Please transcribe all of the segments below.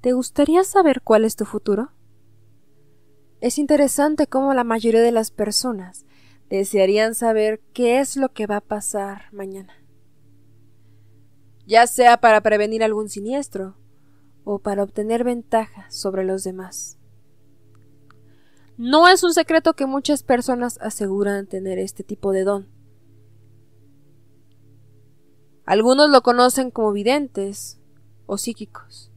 ¿Te gustaría saber cuál es tu futuro? Es interesante cómo la mayoría de las personas desearían saber qué es lo que va a pasar mañana. Ya sea para prevenir algún siniestro o para obtener ventaja sobre los demás. No es un secreto que muchas personas aseguran tener este tipo de don. Algunos lo conocen como videntes o psíquicos.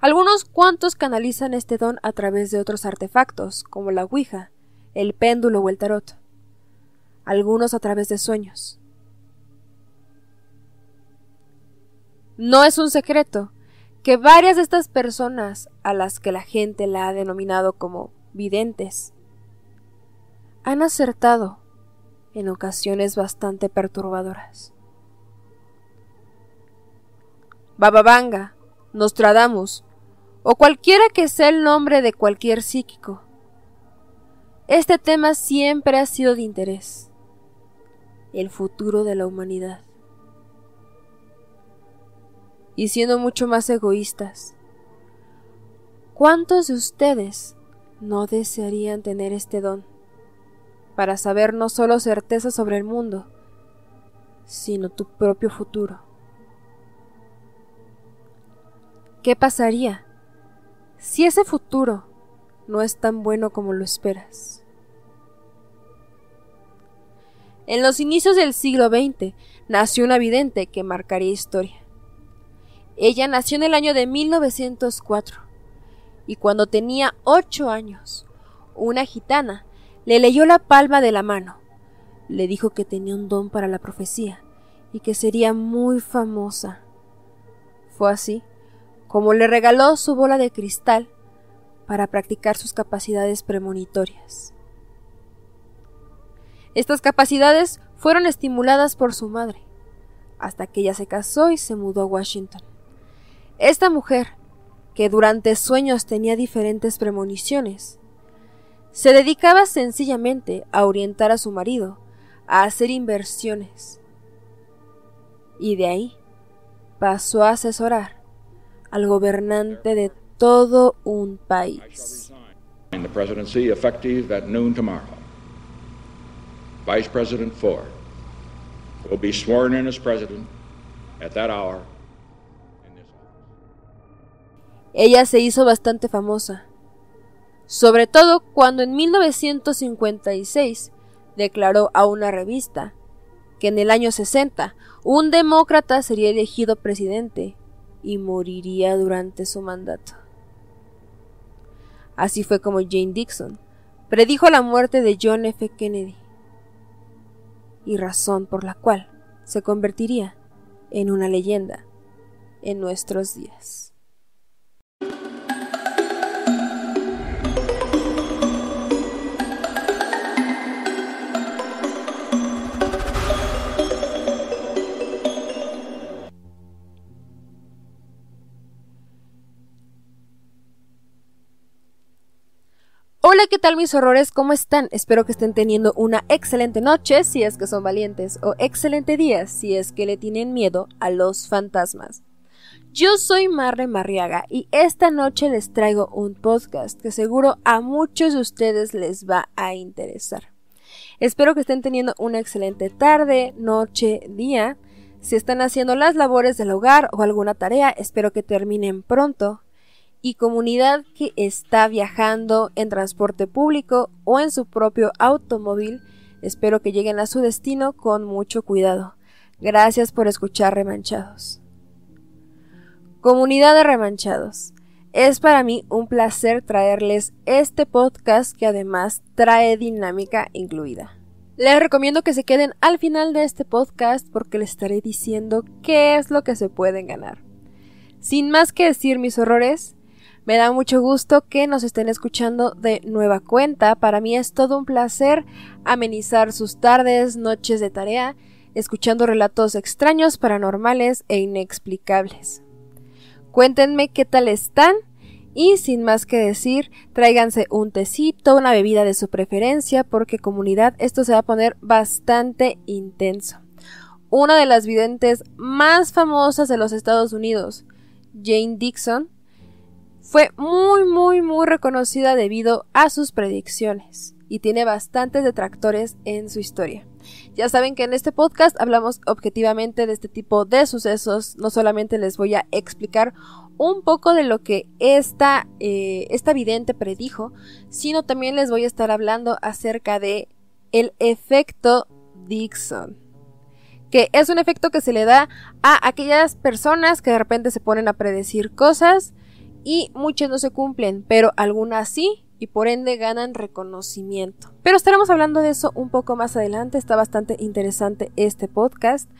Algunos cuantos canalizan este don a través de otros artefactos, como la Ouija, el péndulo o el tarot. Algunos a través de sueños. No es un secreto que varias de estas personas, a las que la gente la ha denominado como videntes, han acertado en ocasiones bastante perturbadoras. Bababanga, Nostradamus, o cualquiera que sea el nombre de cualquier psíquico. Este tema siempre ha sido de interés. El futuro de la humanidad. Y siendo mucho más egoístas, ¿cuántos de ustedes no desearían tener este don para saber no solo certeza sobre el mundo, sino tu propio futuro? ¿Qué pasaría si ese futuro no es tan bueno como lo esperas. En los inicios del siglo XX nació una vidente que marcaría historia. Ella nació en el año de 1904 y cuando tenía ocho años, una gitana le leyó la palma de la mano. Le dijo que tenía un don para la profecía y que sería muy famosa. Fue así como le regaló su bola de cristal para practicar sus capacidades premonitorias. Estas capacidades fueron estimuladas por su madre, hasta que ella se casó y se mudó a Washington. Esta mujer, que durante sueños tenía diferentes premoniciones, se dedicaba sencillamente a orientar a su marido a hacer inversiones. Y de ahí pasó a asesorar al gobernante de todo un país. The presidency effective at noon tomorrow. Vice President Ford will be sworn in as president at that hour. Ella se hizo bastante famosa, sobre todo cuando en 1956 declaró a una revista que en el año 60 un demócrata sería elegido presidente y moriría durante su mandato. Así fue como Jane Dixon predijo la muerte de John F. Kennedy, y razón por la cual se convertiría en una leyenda en nuestros días. ¿Qué tal mis horrores? ¿Cómo están? Espero que estén teniendo una excelente noche si es que son valientes o excelente día si es que le tienen miedo a los fantasmas. Yo soy Marre Marriaga y esta noche les traigo un podcast que seguro a muchos de ustedes les va a interesar. Espero que estén teniendo una excelente tarde, noche, día. Si están haciendo las labores del hogar o alguna tarea, espero que terminen pronto y comunidad que está viajando en transporte público o en su propio automóvil. Espero que lleguen a su destino con mucho cuidado. Gracias por escuchar Remanchados. Comunidad de Remanchados. Es para mí un placer traerles este podcast que además trae dinámica incluida. Les recomiendo que se queden al final de este podcast porque les estaré diciendo qué es lo que se pueden ganar. Sin más que decir mis horrores, me da mucho gusto que nos estén escuchando de nueva cuenta. Para mí es todo un placer amenizar sus tardes, noches de tarea, escuchando relatos extraños, paranormales e inexplicables. Cuéntenme qué tal están y sin más que decir, tráiganse un tecito, una bebida de su preferencia, porque comunidad esto se va a poner bastante intenso. Una de las videntes más famosas de los Estados Unidos, Jane Dixon, Fue muy muy muy reconocida debido a sus predicciones y tiene bastantes detractores en su historia. Ya saben que en este podcast hablamos objetivamente de este tipo de sucesos, no solamente les voy a explicar un poco de lo que esta, eh, esta vidente predijo, sino también les voy a estar hablando acerca de el efecto Dixon que es un efecto que se le da a aquellas personas que de repente se ponen a predecir cosas y muchas no se cumplen, pero algunas sí y por ende ganan reconocimiento. Pero estaremos hablando de eso un poco más adelante, está bastante interesante este podcast.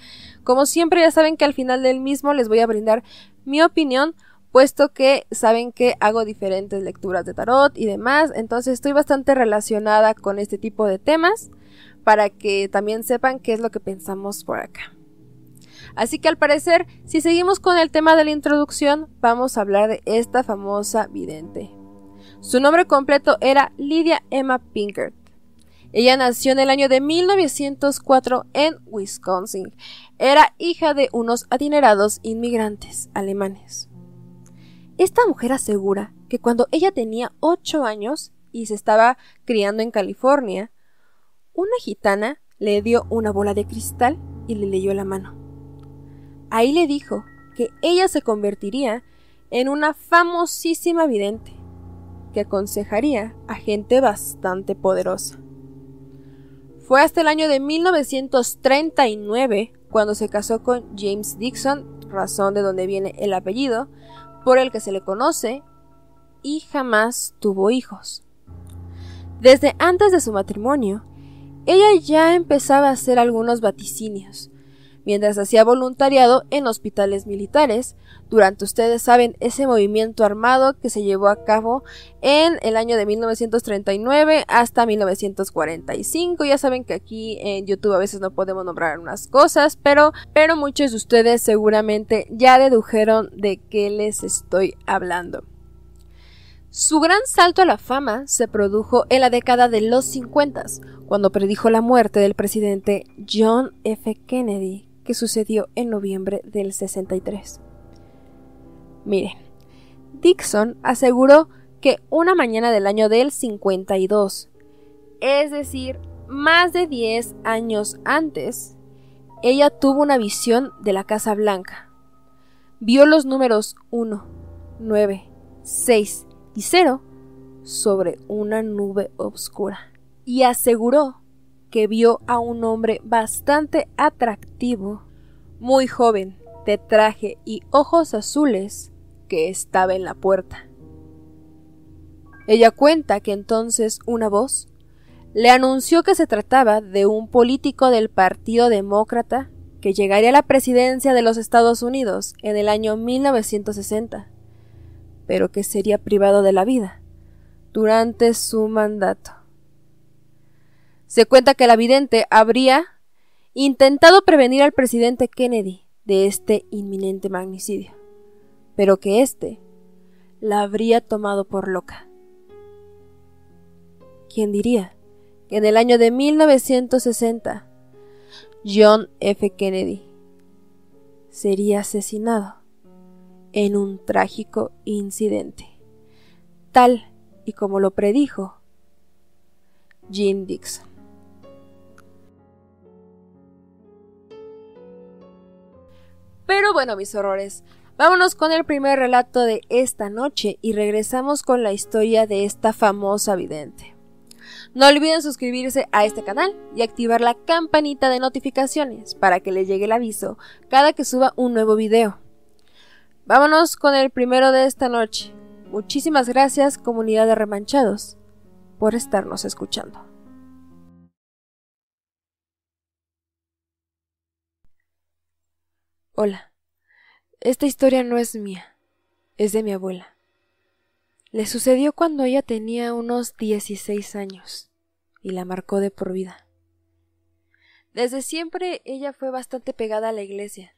Como siempre ya saben que al final del mismo les voy a brindar mi opinión, puesto que saben que hago diferentes lecturas de tarot y demás, entonces estoy bastante relacionada con este tipo de temas para que también sepan qué es lo que pensamos por acá. Así que al parecer, si seguimos con el tema de la introducción, vamos a hablar de esta famosa vidente. Su nombre completo era Lydia Emma Pinkert. Ella nació en el año de 1904 en Wisconsin. Era hija de unos adinerados inmigrantes alemanes. Esta mujer asegura que cuando ella tenía 8 años y se estaba criando en California, una gitana le dio una bola de cristal y le leyó la mano. Ahí le dijo que ella se convertiría en una famosísima vidente que aconsejaría a gente bastante poderosa. Fue hasta el año de 1939 cuando se casó con James Dixon, razón de donde viene el apellido, por el que se le conoce, y jamás tuvo hijos. Desde antes de su matrimonio, ella ya empezaba a hacer algunos vaticinios, mientras hacía voluntariado en hospitales militares, durante ustedes saben ese movimiento armado que se llevó a cabo en el año de 1939 hasta 1945. Ya saben que aquí en YouTube a veces no podemos nombrar unas cosas, pero, pero muchos de ustedes seguramente ya dedujeron de qué les estoy hablando. Su gran salto a la fama se produjo en la década de los 50, cuando predijo la muerte del presidente John F. Kennedy que sucedió en noviembre del 63. Miren, Dixon aseguró que una mañana del año del 52, es decir, más de 10 años antes, ella tuvo una visión de la Casa Blanca. Vio los números 1, 9, 6 y 0 sobre una nube oscura y aseguró que vio a un hombre bastante atractivo, muy joven, de traje y ojos azules, que estaba en la puerta. Ella cuenta que entonces una voz le anunció que se trataba de un político del Partido Demócrata que llegaría a la presidencia de los Estados Unidos en el año 1960, pero que sería privado de la vida durante su mandato. Se cuenta que la vidente habría intentado prevenir al presidente Kennedy de este inminente magnicidio, pero que éste la habría tomado por loca. ¿Quién diría que en el año de 1960 John F. Kennedy sería asesinado en un trágico incidente, tal y como lo predijo Jean Dixon? Pero bueno, mis horrores, vámonos con el primer relato de esta noche y regresamos con la historia de esta famosa vidente. No olviden suscribirse a este canal y activar la campanita de notificaciones para que les llegue el aviso cada que suba un nuevo video. Vámonos con el primero de esta noche. Muchísimas gracias comunidad de remanchados por estarnos escuchando. Hola. Esta historia no es mía, es de mi abuela. Le sucedió cuando ella tenía unos 16 años y la marcó de por vida. Desde siempre ella fue bastante pegada a la iglesia,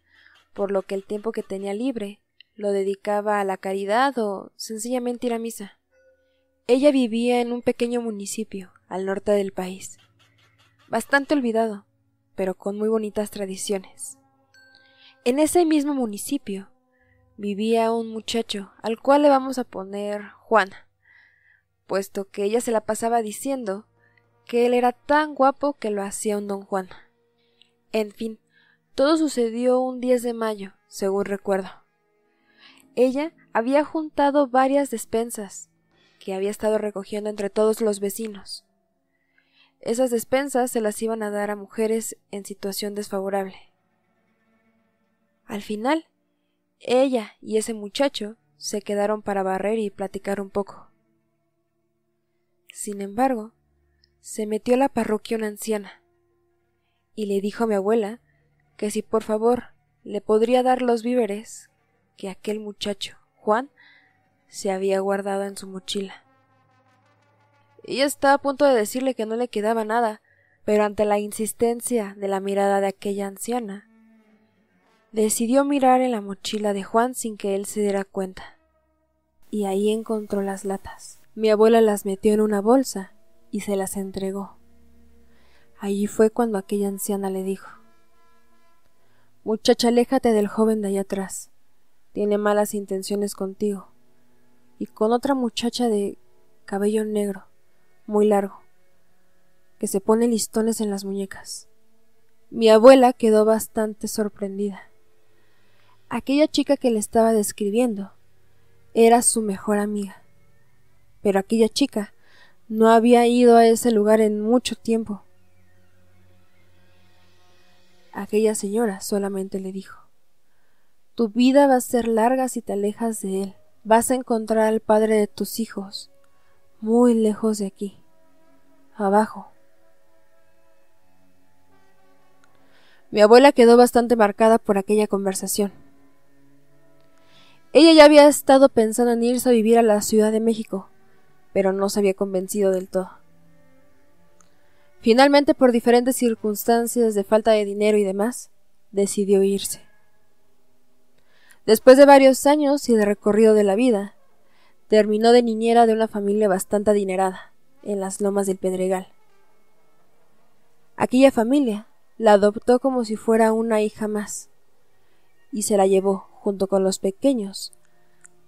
por lo que el tiempo que tenía libre lo dedicaba a la caridad o sencillamente ir a misa. Ella vivía en un pequeño municipio al norte del país, bastante olvidado, pero con muy bonitas tradiciones. En ese mismo municipio vivía un muchacho al cual le vamos a poner Juana, puesto que ella se la pasaba diciendo que él era tan guapo que lo hacía un don Juan. En fin, todo sucedió un 10 de mayo, según recuerdo. Ella había juntado varias despensas que había estado recogiendo entre todos los vecinos. Esas despensas se las iban a dar a mujeres en situación desfavorable. Al final, ella y ese muchacho se quedaron para barrer y platicar un poco. Sin embargo, se metió a la parroquia una anciana y le dijo a mi abuela que si por favor le podría dar los víveres que aquel muchacho, Juan, se había guardado en su mochila. Ella estaba a punto de decirle que no le quedaba nada, pero ante la insistencia de la mirada de aquella anciana, decidió mirar en la mochila de Juan sin que él se diera cuenta. Y ahí encontró las latas. Mi abuela las metió en una bolsa y se las entregó. Allí fue cuando aquella anciana le dijo Muchacha, aléjate del joven de allá atrás. Tiene malas intenciones contigo. Y con otra muchacha de cabello negro, muy largo, que se pone listones en las muñecas. Mi abuela quedó bastante sorprendida. Aquella chica que le estaba describiendo era su mejor amiga. Pero aquella chica no había ido a ese lugar en mucho tiempo. Aquella señora solamente le dijo Tu vida va a ser larga si te alejas de él. Vas a encontrar al padre de tus hijos, muy lejos de aquí, abajo. Mi abuela quedó bastante marcada por aquella conversación. Ella ya había estado pensando en irse a vivir a la Ciudad de México, pero no se había convencido del todo. Finalmente, por diferentes circunstancias de falta de dinero y demás, decidió irse. Después de varios años y de recorrido de la vida, terminó de niñera de una familia bastante adinerada, en las lomas del Pedregal. Aquella familia la adoptó como si fuera una hija más, y se la llevó, junto con los pequeños,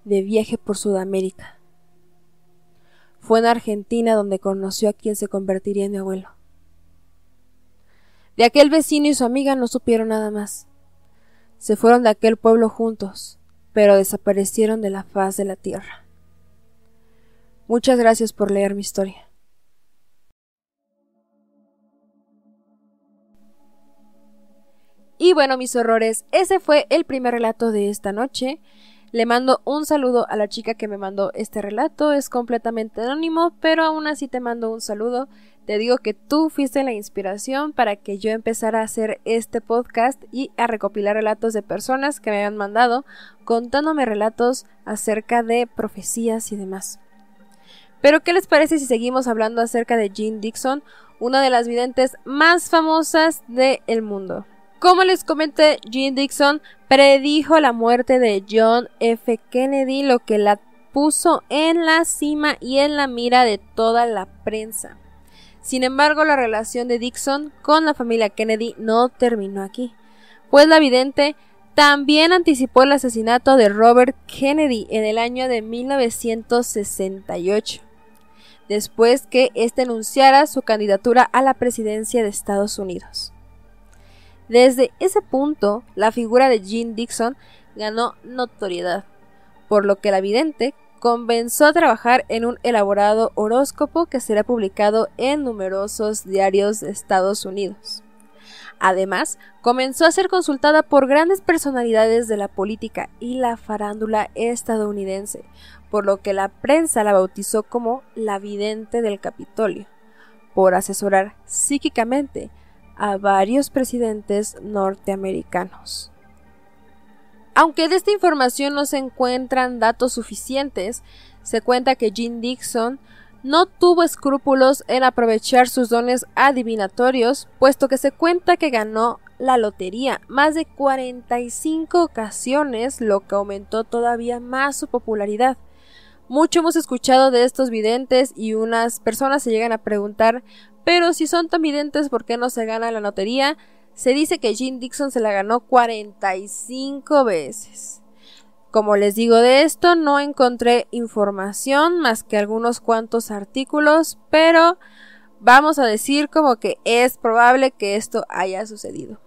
de viaje por Sudamérica. Fue en Argentina donde conoció a quien se convertiría en mi abuelo. De aquel vecino y su amiga no supieron nada más. Se fueron de aquel pueblo juntos, pero desaparecieron de la faz de la tierra. Muchas gracias por leer mi historia. Y bueno, mis horrores, ese fue el primer relato de esta noche. Le mando un saludo a la chica que me mandó este relato. Es completamente anónimo, pero aún así te mando un saludo. Te digo que tú fuiste la inspiración para que yo empezara a hacer este podcast y a recopilar relatos de personas que me habían mandado contándome relatos acerca de profecías y demás. Pero ¿qué les parece si seguimos hablando acerca de Jean Dixon, una de las videntes más famosas del mundo? Como les comenté, Jean Dixon predijo la muerte de John F. Kennedy, lo que la puso en la cima y en la mira de toda la prensa. Sin embargo, la relación de Dixon con la familia Kennedy no terminó aquí, pues la vidente también anticipó el asesinato de Robert Kennedy en el año de 1968, después que éste anunciara su candidatura a la presidencia de Estados Unidos. Desde ese punto, la figura de Jean Dixon ganó notoriedad, por lo que la vidente comenzó a trabajar en un elaborado horóscopo que será publicado en numerosos diarios de Estados Unidos. Además, comenzó a ser consultada por grandes personalidades de la política y la farándula estadounidense, por lo que la prensa la bautizó como la vidente del Capitolio, por asesorar psíquicamente a varios presidentes norteamericanos. Aunque de esta información no se encuentran datos suficientes, se cuenta que Jean Dixon no tuvo escrúpulos en aprovechar sus dones adivinatorios, puesto que se cuenta que ganó la lotería más de 45 ocasiones, lo que aumentó todavía más su popularidad. Mucho hemos escuchado de estos videntes y unas personas se llegan a preguntar pero si son tan videntes, ¿por qué no se gana la lotería? Se dice que Jean Dixon se la ganó 45 veces. Como les digo de esto, no encontré información más que algunos cuantos artículos, pero vamos a decir como que es probable que esto haya sucedido.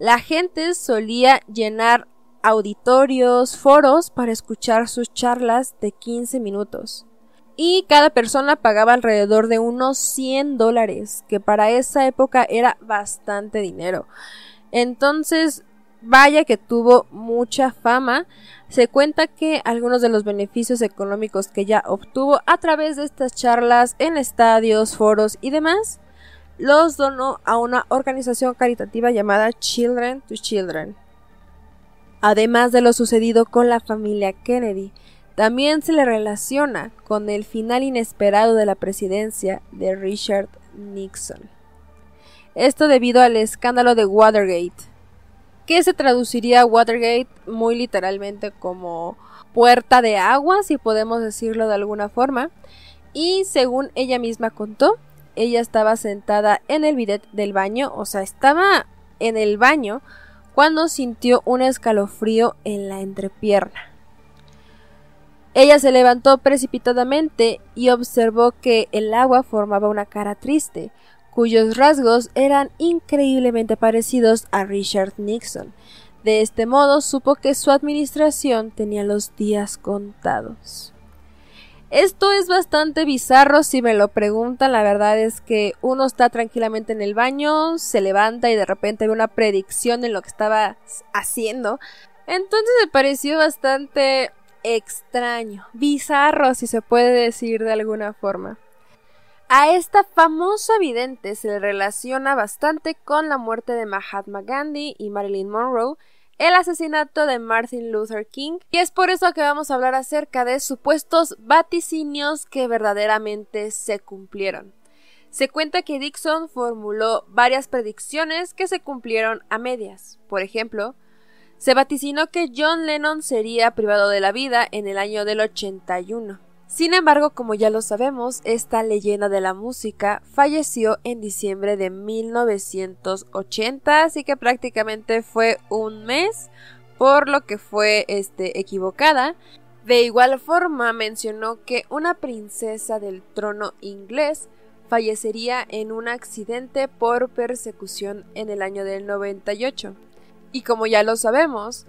La gente solía llenar auditorios, foros para escuchar sus charlas de 15 minutos. Y cada persona pagaba alrededor de unos 100 dólares, que para esa época era bastante dinero. Entonces, vaya que tuvo mucha fama. Se cuenta que algunos de los beneficios económicos que ya obtuvo a través de estas charlas en estadios, foros y demás, los donó a una organización caritativa llamada Children to Children. Además de lo sucedido con la familia Kennedy, también se le relaciona con el final inesperado de la presidencia de Richard Nixon. Esto debido al escándalo de Watergate, que se traduciría Watergate muy literalmente como puerta de agua, si podemos decirlo de alguna forma. Y según ella misma contó, ella estaba sentada en el bidet del baño, o sea, estaba en el baño cuando sintió un escalofrío en la entrepierna. Ella se levantó precipitadamente y observó que el agua formaba una cara triste, cuyos rasgos eran increíblemente parecidos a Richard Nixon. De este modo supo que su administración tenía los días contados. Esto es bastante bizarro si me lo preguntan, la verdad es que uno está tranquilamente en el baño, se levanta y de repente ve una predicción en lo que estaba haciendo. Entonces me pareció bastante extraño, bizarro si se puede decir de alguna forma. A esta famosa vidente se le relaciona bastante con la muerte de Mahatma Gandhi y Marilyn Monroe, el asesinato de Martin Luther King, y es por eso que vamos a hablar acerca de supuestos vaticinios que verdaderamente se cumplieron. Se cuenta que Dixon formuló varias predicciones que se cumplieron a medias. Por ejemplo, se vaticinó que John Lennon sería privado de la vida en el año del 81. Sin embargo, como ya lo sabemos, esta leyenda de la música falleció en diciembre de 1980, así que prácticamente fue un mes, por lo que fue este, equivocada. De igual forma, mencionó que una princesa del trono inglés fallecería en un accidente por persecución en el año del 98. Y como ya lo sabemos,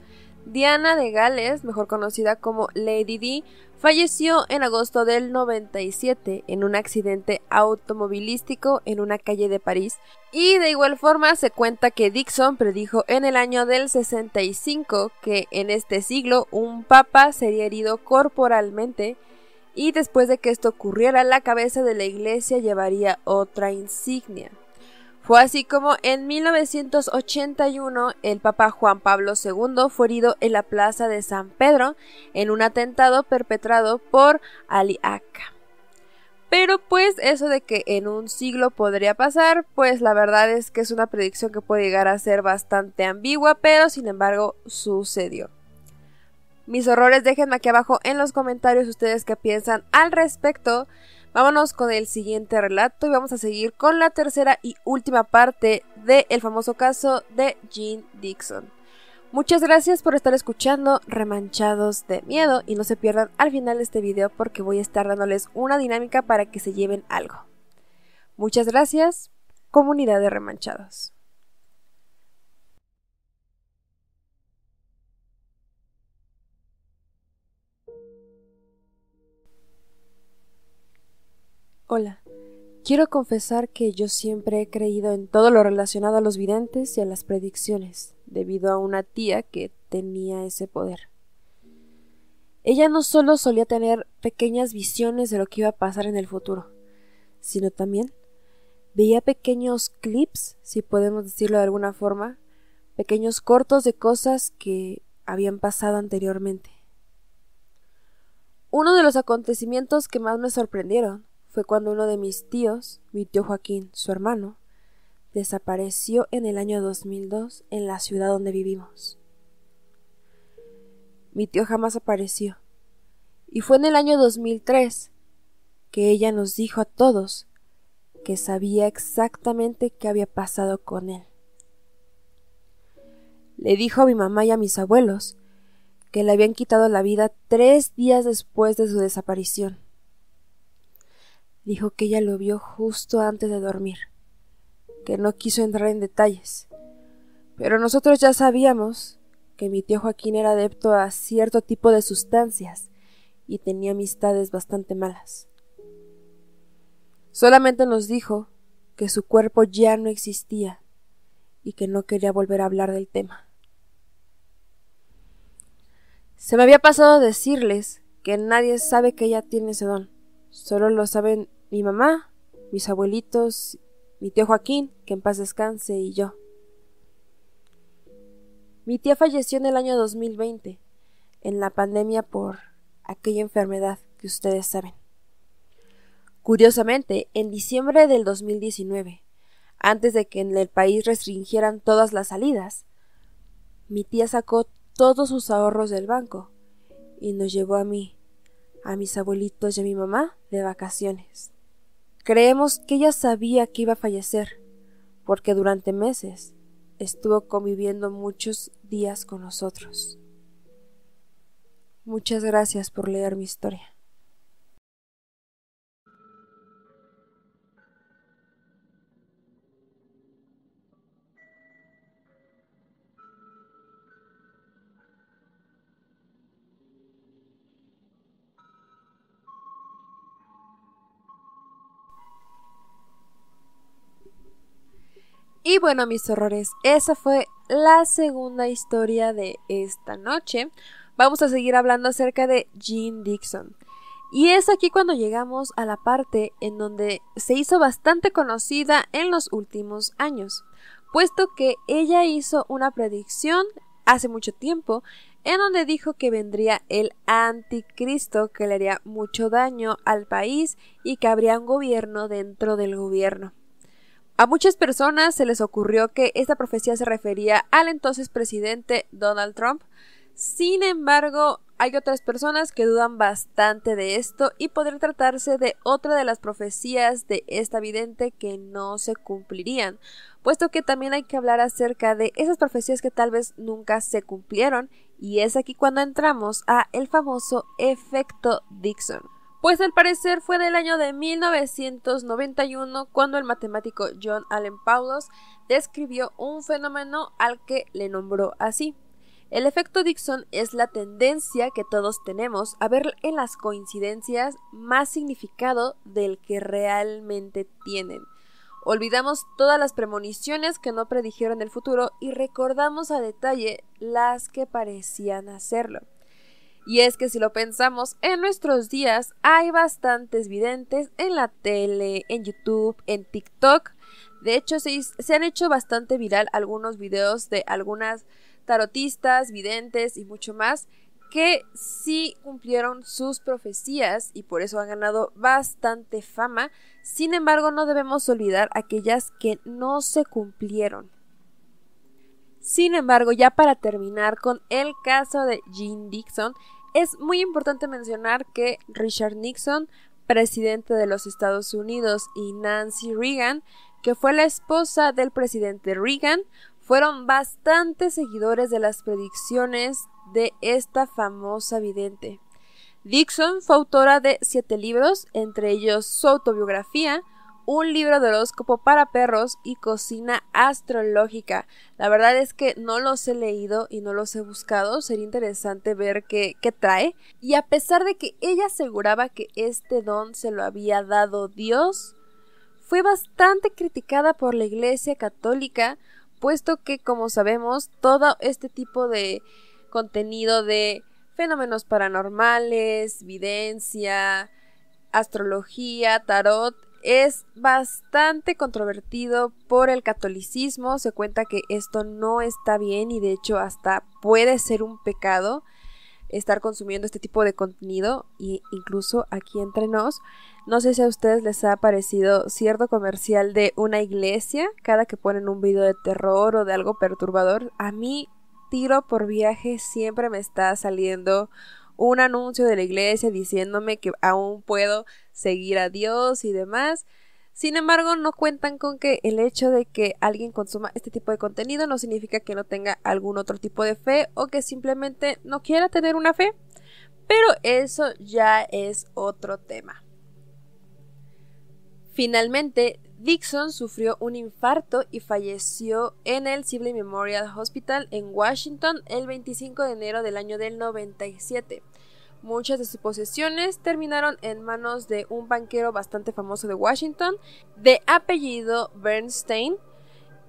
Diana de Gales, mejor conocida como Lady Di, falleció en agosto del 97 en un accidente automovilístico en una calle de París. Y de igual forma se cuenta que Dixon predijo en el año del 65 que en este siglo un papa sería herido corporalmente y después de que esto ocurriera la cabeza de la iglesia llevaría otra insignia. Fue así como en 1981 el Papa Juan Pablo II fue herido en la plaza de San Pedro en un atentado perpetrado por Ali Aka. Pero pues eso de que en un siglo podría pasar, pues la verdad es que es una predicción que puede llegar a ser bastante ambigua, pero sin embargo sucedió. Mis horrores déjenme aquí abajo en los comentarios ustedes qué piensan al respecto. Vámonos con el siguiente relato y vamos a seguir con la tercera y última parte del famoso caso de Jean Dixon. Muchas gracias por estar escuchando Remanchados de Miedo y no se pierdan al final de este video porque voy a estar dándoles una dinámica para que se lleven algo. Muchas gracias, comunidad de Remanchados. Hola, quiero confesar que yo siempre he creído en todo lo relacionado a los videntes y a las predicciones, debido a una tía que tenía ese poder. Ella no solo solía tener pequeñas visiones de lo que iba a pasar en el futuro, sino también veía pequeños clips, si podemos decirlo de alguna forma, pequeños cortos de cosas que habían pasado anteriormente. Uno de los acontecimientos que más me sorprendieron fue cuando uno de mis tíos, mi tío Joaquín, su hermano, desapareció en el año 2002 en la ciudad donde vivimos. Mi tío jamás apareció. Y fue en el año 2003 que ella nos dijo a todos que sabía exactamente qué había pasado con él. Le dijo a mi mamá y a mis abuelos que le habían quitado la vida tres días después de su desaparición. Dijo que ella lo vio justo antes de dormir, que no quiso entrar en detalles, pero nosotros ya sabíamos que mi tío Joaquín era adepto a cierto tipo de sustancias y tenía amistades bastante malas. Solamente nos dijo que su cuerpo ya no existía y que no quería volver a hablar del tema. Se me había pasado decirles que nadie sabe que ella tiene ese don. Solo lo saben mi mamá, mis abuelitos, mi tío Joaquín, que en paz descanse, y yo. Mi tía falleció en el año 2020, en la pandemia por aquella enfermedad que ustedes saben. Curiosamente, en diciembre del 2019, antes de que en el país restringieran todas las salidas, mi tía sacó todos sus ahorros del banco y nos llevó a mí, a mis abuelitos y a mi mamá de vacaciones. Creemos que ella sabía que iba a fallecer, porque durante meses estuvo conviviendo muchos días con nosotros. Muchas gracias por leer mi historia. Y bueno, mis horrores, esa fue la segunda historia de esta noche. Vamos a seguir hablando acerca de Jean Dixon. Y es aquí cuando llegamos a la parte en donde se hizo bastante conocida en los últimos años, puesto que ella hizo una predicción hace mucho tiempo en donde dijo que vendría el anticristo que le haría mucho daño al país y que habría un gobierno dentro del gobierno. A muchas personas se les ocurrió que esta profecía se refería al entonces presidente Donald Trump. Sin embargo, hay otras personas que dudan bastante de esto y podría tratarse de otra de las profecías de esta vidente que no se cumplirían, puesto que también hay que hablar acerca de esas profecías que tal vez nunca se cumplieron y es aquí cuando entramos a el famoso efecto Dixon pues al parecer fue del año de 1991 cuando el matemático John Allen Paulos describió un fenómeno al que le nombró así. El efecto Dixon es la tendencia que todos tenemos a ver en las coincidencias más significado del que realmente tienen. Olvidamos todas las premoniciones que no predijeron el futuro y recordamos a detalle las que parecían hacerlo. Y es que si lo pensamos, en nuestros días hay bastantes videntes en la tele, en YouTube, en TikTok. De hecho, se, han hecho bastante viral algunos videos de algunas tarotistas, videntes y mucho más que sí cumplieron sus profecías y por eso han ganado bastante fama. Sin embargo, no debemos olvidar aquellas que no se cumplieron. Sin embargo, ya para terminar con el caso de Jean Dixon, es muy importante mencionar que Richard Nixon, presidente de los Estados Unidos, y Nancy Reagan, que fue la esposa del presidente Reagan, fueron bastante seguidores de las predicciones de esta famosa vidente. Dixon fue autora de siete libros, entre ellos su autobiografía, un libro de horóscopo para perros y cocina astrológica. La verdad es que no los he leído y no los he buscado, sería interesante ver qué, qué trae. Y a pesar de que ella aseguraba que este don se lo había dado Dios, fue bastante criticada por la Iglesia Católica, puesto que, como sabemos, todo este tipo de contenido de fenómenos paranormales, videncia, astrología, tarot, es bastante controvertido por el catolicismo. Se cuenta que esto no está bien y de hecho hasta puede ser un pecado estar consumiendo este tipo de contenido y incluso aquí entre nos. No sé si a ustedes les ha parecido cierto comercial de una iglesia cada que ponen un video de terror o de algo perturbador. A mí tiro por viaje siempre me está saliendo un anuncio de la iglesia diciéndome que aún puedo seguir a Dios y demás. Sin embargo, no cuentan con que el hecho de que alguien consuma este tipo de contenido no significa que no tenga algún otro tipo de fe o que simplemente no quiera tener una fe. Pero eso ya es otro tema. Finalmente, Dixon sufrió un infarto y falleció en el Sibley Memorial Hospital en Washington el 25 de enero del año del 97. Muchas de sus posesiones terminaron en manos de un banquero bastante famoso de Washington, de apellido Bernstein,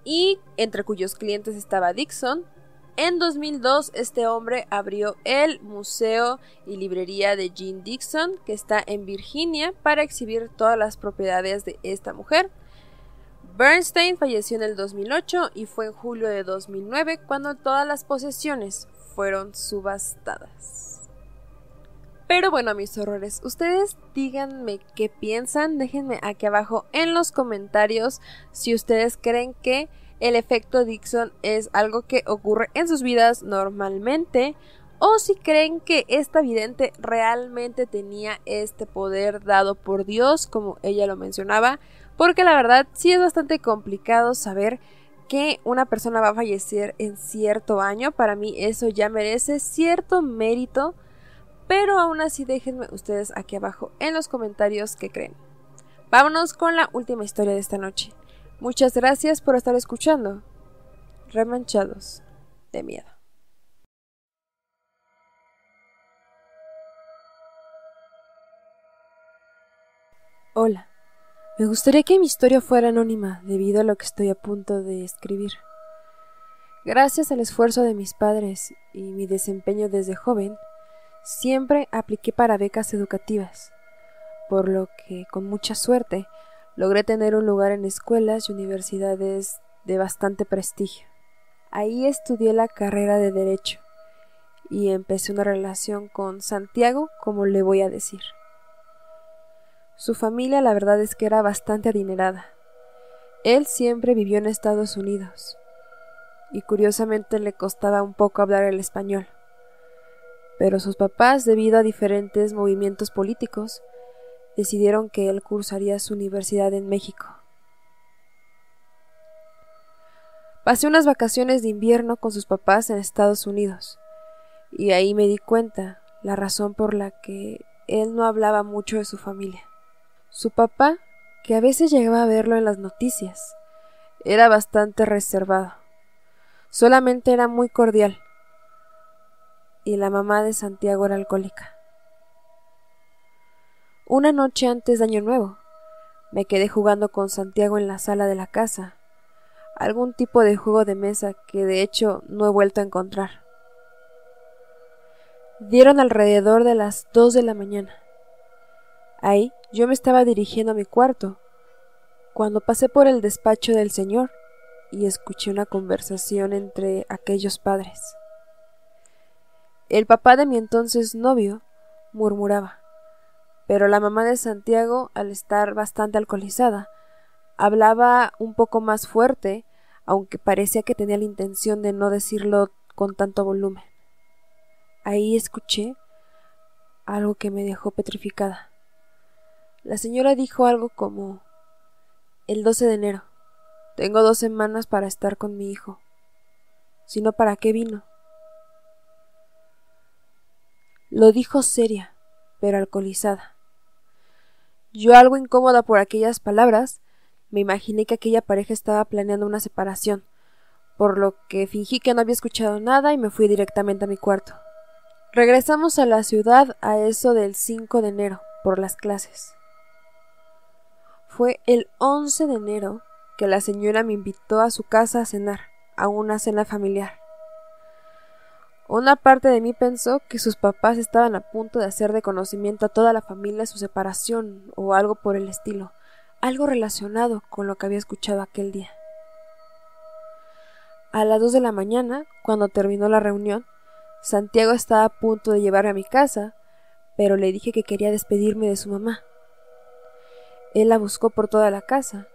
y entre cuyos clientes estaba Dixon. En 2002 este hombre abrió el Museo y Librería de Jean Dixon, que está en Virginia, para exhibir todas las propiedades de esta mujer. Bernstein falleció en el 2008 y fue en julio de 2009 cuando todas las posesiones fueron subastadas. Pero bueno, mis horrores, ustedes díganme qué piensan, déjenme aquí abajo en los comentarios si ustedes creen que el efecto Dixon es algo que ocurre en sus vidas normalmente o si creen que esta vidente realmente tenía este poder dado por Dios, como ella lo mencionaba, porque la verdad sí es bastante complicado saber que una persona va a fallecer en cierto año. Para mí eso ya merece cierto mérito pero aún así déjenme ustedes aquí abajo en los comentarios qué creen. Vámonos con la última historia de esta noche. Muchas gracias por estar escuchando. Remanchados de miedo. Hola. Me gustaría que mi historia fuera anónima debido a lo que estoy a punto de escribir. Gracias al esfuerzo de mis padres y mi desempeño desde joven, Siempre apliqué para becas educativas, por lo que, con mucha suerte, logré tener un lugar en escuelas y universidades de bastante prestigio. Ahí estudié la carrera de Derecho y empecé una relación con Santiago, como le voy a decir. Su familia la verdad es que era bastante adinerada. Él siempre vivió en Estados Unidos y curiosamente le costaba un poco hablar el español pero sus papás, debido a diferentes movimientos políticos, decidieron que él cursaría su universidad en México. Pasé unas vacaciones de invierno con sus papás en Estados Unidos, y ahí me di cuenta la razón por la que él no hablaba mucho de su familia. Su papá, que a veces llegaba a verlo en las noticias, era bastante reservado. Solamente era muy cordial, y la mamá de Santiago era alcohólica. Una noche antes de Año Nuevo, me quedé jugando con Santiago en la sala de la casa, algún tipo de juego de mesa que de hecho no he vuelto a encontrar. Dieron alrededor de las dos de la mañana. Ahí yo me estaba dirigiendo a mi cuarto, cuando pasé por el despacho del señor y escuché una conversación entre aquellos padres. El papá de mi entonces novio murmuraba, pero la mamá de Santiago, al estar bastante alcoholizada, hablaba un poco más fuerte, aunque parecía que tenía la intención de no decirlo con tanto volumen. Ahí escuché algo que me dejó petrificada. La señora dijo algo como el 12 de enero. Tengo dos semanas para estar con mi hijo. Si no, ¿para qué vino? Lo dijo seria, pero alcoholizada. Yo algo incómoda por aquellas palabras, me imaginé que aquella pareja estaba planeando una separación, por lo que fingí que no había escuchado nada y me fui directamente a mi cuarto. Regresamos a la ciudad a eso del 5 de enero, por las clases. Fue el 11 de enero que la señora me invitó a su casa a cenar, a una cena familiar. Una parte de mí pensó que sus papás estaban a punto de hacer de conocimiento a toda la familia su separación o algo por el estilo, algo relacionado con lo que había escuchado aquel día. A las dos de la mañana, cuando terminó la reunión, Santiago estaba a punto de llevarme a mi casa, pero le dije que quería despedirme de su mamá. Él la buscó por toda la casa,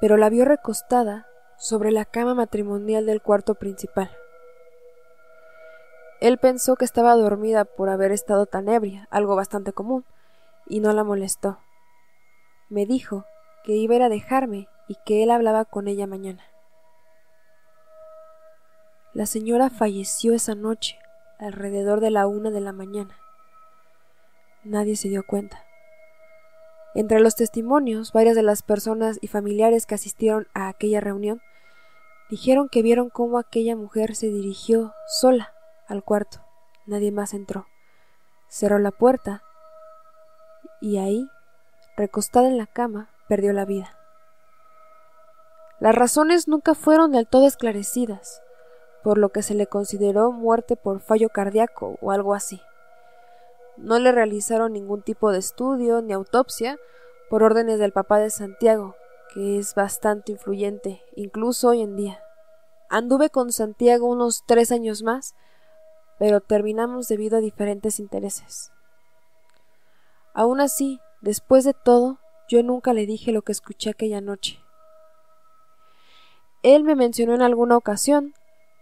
pero la vio recostada sobre la cama matrimonial del cuarto principal. Él pensó que estaba dormida por haber estado tan ebria, algo bastante común, y no la molestó. Me dijo que iba a ir a dejarme y que él hablaba con ella mañana. La señora falleció esa noche, alrededor de la una de la mañana. Nadie se dio cuenta. Entre los testimonios, varias de las personas y familiares que asistieron a aquella reunión dijeron que vieron cómo aquella mujer se dirigió sola al cuarto. Nadie más entró. Cerró la puerta y ahí, recostada en la cama, perdió la vida. Las razones nunca fueron del todo esclarecidas, por lo que se le consideró muerte por fallo cardíaco o algo así. No le realizaron ningún tipo de estudio ni autopsia por órdenes del papá de Santiago, que es bastante influyente, incluso hoy en día. Anduve con Santiago unos tres años más, pero terminamos debido a diferentes intereses. Aún así, después de todo, yo nunca le dije lo que escuché aquella noche. Él me mencionó en alguna ocasión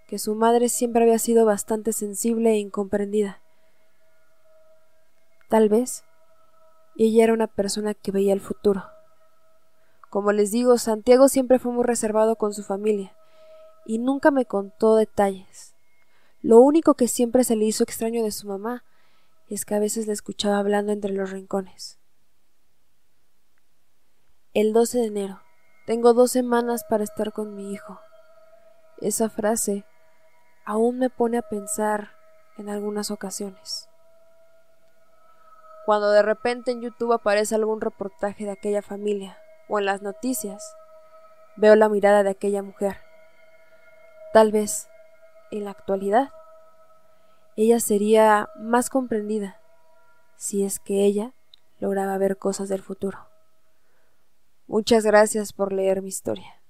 que su madre siempre había sido bastante sensible e incomprendida. Tal vez ella era una persona que veía el futuro. Como les digo, Santiago siempre fue muy reservado con su familia y nunca me contó detalles. Lo único que siempre se le hizo extraño de su mamá es que a veces la escuchaba hablando entre los rincones. El 12 de enero. Tengo dos semanas para estar con mi hijo. Esa frase aún me pone a pensar en algunas ocasiones. Cuando de repente en YouTube aparece algún reportaje de aquella familia o en las noticias, veo la mirada de aquella mujer. Tal vez, en la actualidad, ella sería más comprendida si es que ella lograba ver cosas del futuro. Muchas gracias por leer mi historia.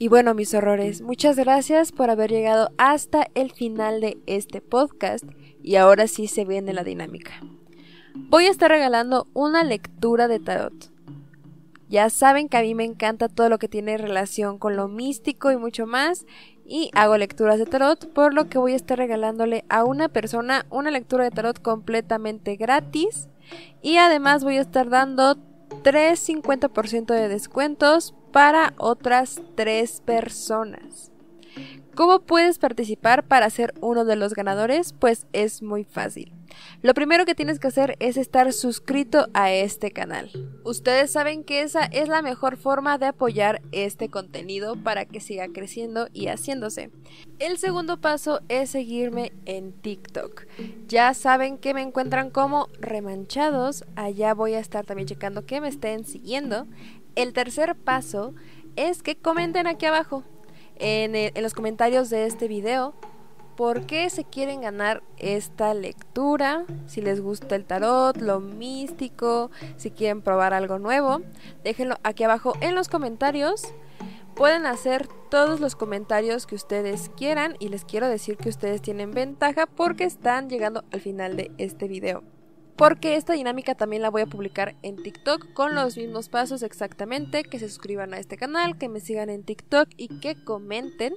Y bueno, mis horrores, muchas gracias por haber llegado hasta el final de este podcast y ahora sí se viene la dinámica. Voy a estar regalando una lectura de tarot. Ya saben que a mí me encanta todo lo que tiene relación con lo místico y mucho más y hago lecturas de tarot, por lo que voy a estar regalándole a una persona una lectura de tarot completamente gratis y además voy a estar dando 3 50% de descuentos para otras tres personas. ¿Cómo puedes participar para ser uno de los ganadores? Pues es muy fácil. Lo primero que tienes que hacer es estar suscrito a este canal. Ustedes saben que esa es la mejor forma de apoyar este contenido para que siga creciendo y haciéndose. El segundo paso es seguirme en TikTok. Ya saben que me encuentran como remanchados. Allá voy a estar también checando que me estén siguiendo. El tercer paso es que comenten aquí abajo en, los comentarios de este video por qué se quieren ganar esta lectura, si les gusta el tarot, lo místico, si quieren probar algo nuevo, déjenlo aquí abajo en los comentarios. Pueden hacer todos los comentarios que ustedes quieran y les quiero decir que ustedes tienen ventaja porque están llegando al final de este video porque esta dinámica también la voy a publicar en TikTok con los mismos pasos exactamente, que se suscriban a este canal, que me sigan en TikTok y que comenten.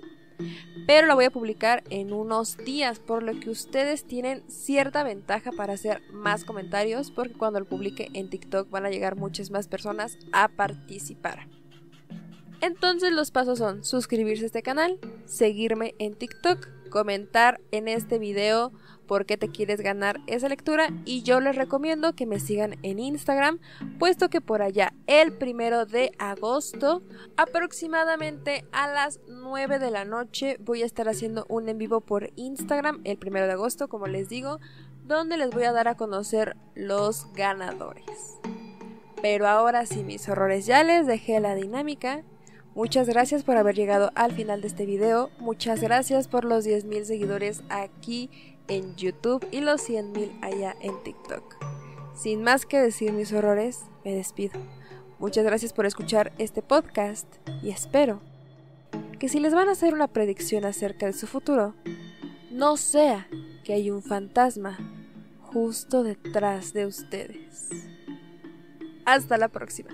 Pero la voy a publicar en unos días, por lo que ustedes tienen cierta ventaja para hacer más comentarios, porque cuando lo publique en TikTok van a llegar muchas más personas a participar. Entonces los pasos son suscribirse a este canal, seguirme en TikTok, comentar en este video por qué te quieres ganar esa lectura y yo les recomiendo que me sigan en Instagram, puesto que por allá el primero de agosto, aproximadamente a las 9 de la noche, voy a estar haciendo un en vivo por Instagram el primero de agosto, como les digo, donde les voy a dar a conocer los ganadores. Pero ahora sí, mis horrores, ya les dejé la dinámica. Muchas gracias por haber llegado al final de este video. Muchas gracias por los 10.000 seguidores aquí en YouTube y los 100.000 allá en TikTok. Sin más que decir mis horrores, me despido. Muchas gracias por escuchar este podcast y espero que si les van a hacer una predicción acerca de su futuro, no sea que hay un fantasma justo detrás de ustedes. Hasta la próxima.